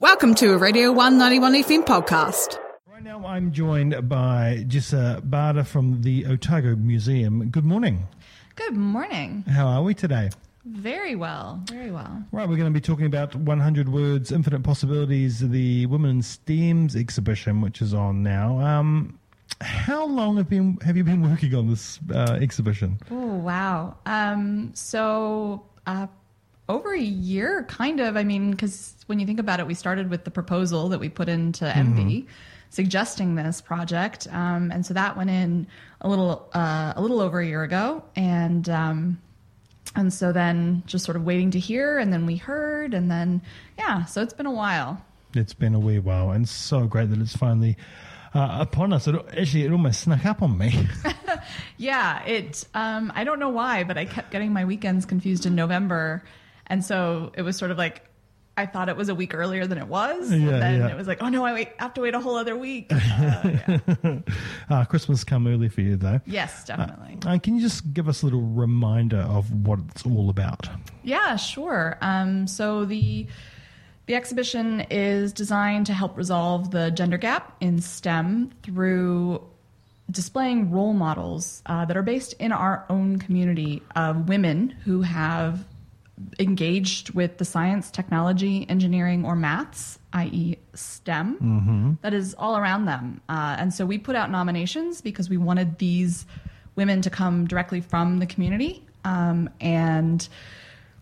Welcome to a Radio 191 FM podcast. Right now, I'm joined by Jessa Barder from the Otago Museum. Good morning. Good morning. How are we today? Very well. Very well. Right, we're going to be talking about 100 Words, Infinite Possibilities, the Women in STEMs exhibition, which is on now. Um, how long have been have you been working on this uh, exhibition? Oh wow. Um, so uh, over a year, kind of. I mean, because when you think about it, we started with the proposal that we put into MV, suggesting this project, um, and so that went in a little uh, a little over a year ago, and um, and so then just sort of waiting to hear, and then we heard, and then yeah, so it's been a while. It's been a wee while, and so great that it's finally uh, upon us. It, actually, it almost snuck up on me. Yeah, it. Um, I don't know why, but I kept getting my weekends confused in November, and so it was sort of like I thought it was a week earlier than it was. Yeah, and then yeah. it was like, oh no, I wait, have to wait a whole other week. Uh, yeah. uh, Christmas come early for you, though. Yes, definitely. Uh, can you just give us a little reminder of what it's all about? Yeah, sure. Um, so the the exhibition is designed to help resolve the gender gap in STEM through displaying role models uh, that are based in our own community of women who have engaged with the science, technology, engineering, or maths, i.e., STEM, that is all around them. Uh, and so we put out nominations because we wanted these women to come directly from the community. Um, and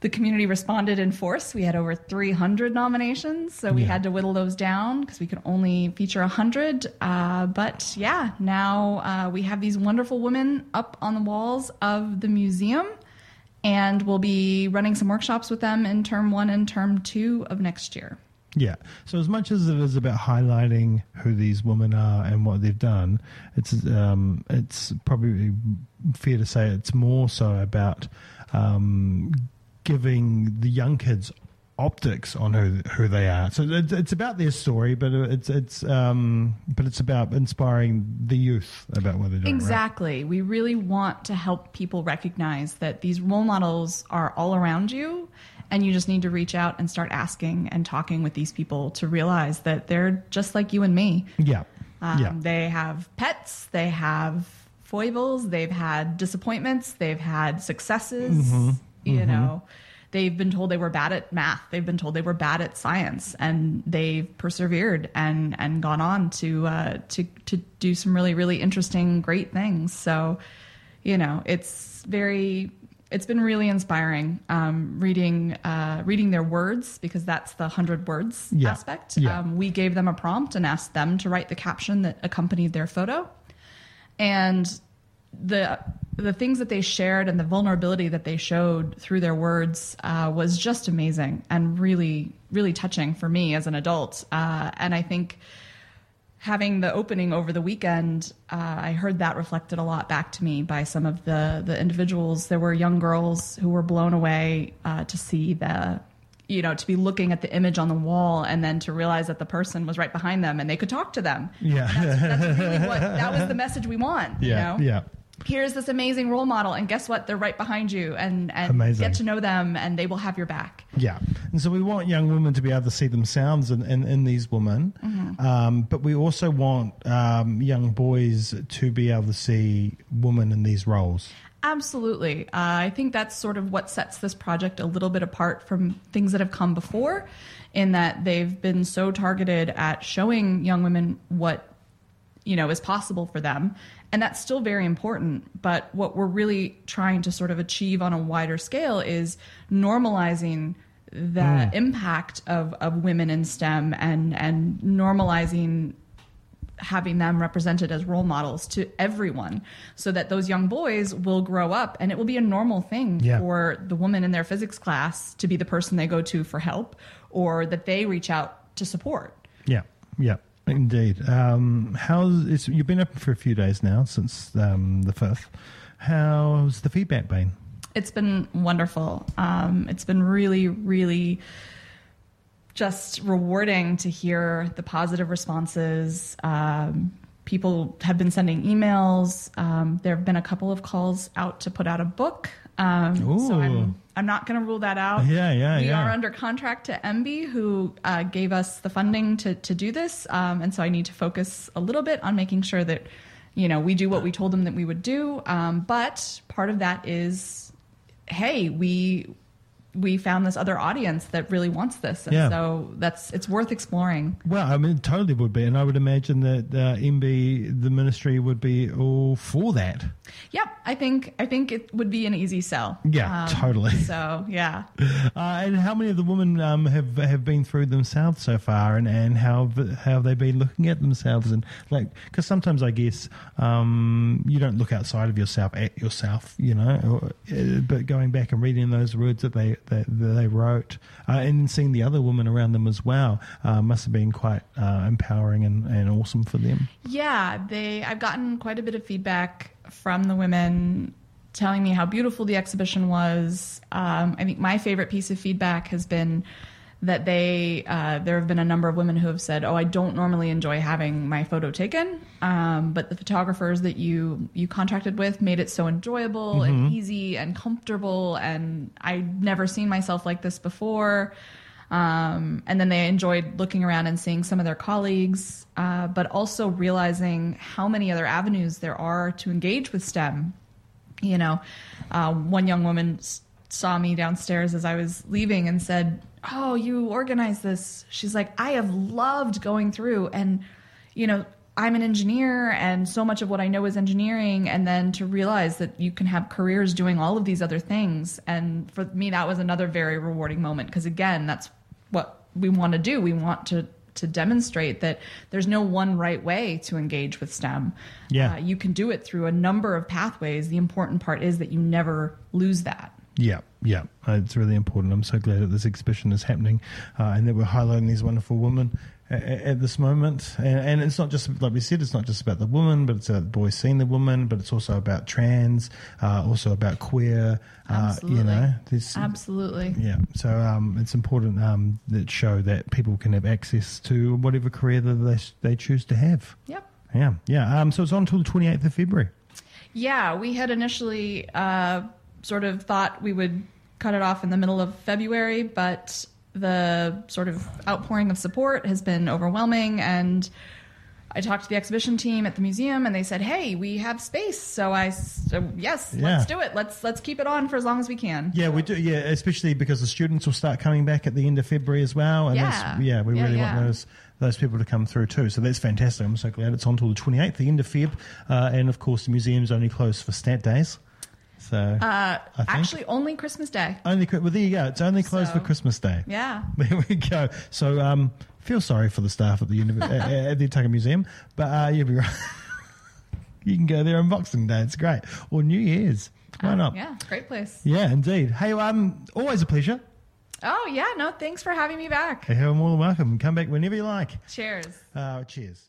the community responded in force. We had over 300 nominations, so we Yeah. had to whittle those down because we could only feature 100. Uh, but yeah, now uh, we have these wonderful women up on the walls of the museum, and we'll be running some workshops with them in term one and term two of next year. Yeah. So as much as it is about highlighting who these women are and what they've done, it's um, it's probably fair to say it's more so about um, giving the young kids optics on who who they are. So it's, it's about their story, but it's it's um, but it's about inspiring the youth about what they're doing. right? Exactly. We really want to help people recognize that these role models are all around you, and you just need to reach out and start asking and talking with these people to realize that they're just like you and me. Yeah. Um, yeah. They have pets, they have foibles, they've had disappointments, they've had successes. Mm-hmm. You know, they've been told they were bad at math, they've been told they were bad at science, and they've persevered and and gone on to uh, to to do some really really interesting, great things. So, you know, it's very. It's been really inspiring um, reading uh, reading their words because that's the hundred words Yeah. aspect. Yeah. Um, we gave them a prompt and asked them to write the caption that accompanied their photo and the the things that they shared and the vulnerability that they showed through their words uh, was just amazing and really really touching for me as an adult uh, and i think having the opening over the weekend uh, i heard that reflected a lot back to me by some of the the individuals there were young girls who were blown away uh, to see the you know to be looking at the image on the wall and then to realize that the person was right behind them and they could talk to them Yeah. that's really what that was the message we want. Yeah. You know? Yeah. Here's this amazing role model, and guess what? They're right behind you, and and Amazing. get to know them, and they will have your back. Yeah, and so we want young women to be able to see themselves in, in, in these women, um, but we also want um, young boys to be able to see women in these roles. Absolutely. Uh, I think that's sort of what sets this project a little bit apart from things that have come before, in that they've been so targeted at showing young women what you know is possible for them. And that's still very important. But what we're really trying to sort of achieve on a wider scale is normalizing the mm. impact of, of women in STEM and and normalizing having them represented as role models to everyone so that those young boys will grow up and it will be a normal thing Yeah. for the woman in their physics class to be the person they go to for help or that they reach out to support. Yeah, yeah, indeed. Um, how's it's, you've been open for a few days now since um, the fifth. How's the feedback been? It's been wonderful. Um, it's been really, really just rewarding to hear the positive responses. Um, people have been sending emails. Um, there have been a couple of calls out to put out a book. Um, so. I'm I'm not going to rule that out. Yeah, yeah, we yeah. are under contract to MB, who uh, gave us the funding to to do this, um, and so I need to focus a little bit on making sure that you know we do what we told them that we would do. Um, but part of that is, hey, we we found this other audience that really wants this, and Yeah. so that's it's worth exploring. Well, I mean, it totally would be, and I would imagine that uh, MB, the ministry, would be all for that. Yep, I think I think it would be an easy sell. Yeah, totally. So yeah, Uh, and how many of the women um, have have been through themselves so far, and, and how have- how have they been looking at themselves, and like because sometimes I guess um, you don't look outside of yourself at yourself, you know, or, uh, but going back and reading those words that they that, they wrote, uh, and seeing the other women around them as well, uh, must have been quite uh, empowering and, and awesome for them. Yeah, they. I've gotten quite a bit of feedback from the women telling me how beautiful the exhibition was. Um, I think my favorite piece of feedback has been that they. Uh, there have been a number of women who have said, "Oh, I don't normally enjoy having my photo taken, um, but the photographers that you you contracted with made it so enjoyable and easy and comfortable, and I'd never seen myself like this before." Um, and then they enjoyed looking around and seeing some of their colleagues, uh, but also realizing how many other avenues there are to engage with STEM. You know, uh, one young woman saw me downstairs as I was leaving and said, Oh, you organized this. She's like, I have loved going through, and, you know, I'm an engineer, and so much of what I know is engineering. And then to realize that you can have careers doing all of these other things. And for me, that was another very rewarding moment because, again, that's what we want to do. We want to to demonstrate that there's no one right way to engage with STEM. Yeah. Uh, you can do it through a number of pathways. The important part is that you never lose that. Yeah, yeah, uh, it's really important. I'm so glad that this exhibition is happening uh, and that we're highlighting these wonderful women at, at this moment. And, and it's not just, like we said, it's not just about the woman, but it's about the boys seeing the woman, but it's also about trans, uh, also about queer. Uh, Absolutely. you know, this, Absolutely. yeah. So um, it's important um, that show that people can have access to whatever career that they, they choose to have. Yep. Yeah, yeah. Um, so it's on until the 28th of February. Yeah, we had initially uh, sort of thought we would cut it off in the middle of February, but the sort of outpouring of support has been overwhelming. And I talked to the exhibition team at the museum, and they said, "Hey, we have space." So I, so yes, Yeah. let's do it. Let's let's keep it on for as long as we can. Yeah, we do. Yeah, especially because the students will start coming back at the end of February as well. And Yeah. that's, yeah, we Yeah, really yeah. want those those people to come through too. So that's fantastic. I'm so glad it's on till the 28th, the end of Feb, uh, and of course the museum's only closed for stat days. So Uh, actually, only Christmas Day. only well there you go. It's only closed So- for Christmas Day. Yeah. There we go. So um, feel sorry for the staff at the univ- at, the Otago Museum, but uh, you'll be right. you can go there on Boxing Day. It's great, or New Year's. Why not? Uh, Yeah, great place. Yeah, indeed. Hey, um, always a pleasure. Oh yeah, no, thanks for having me back. Hey, you're more than welcome. Come back whenever you like. Cheers. Uh, cheers.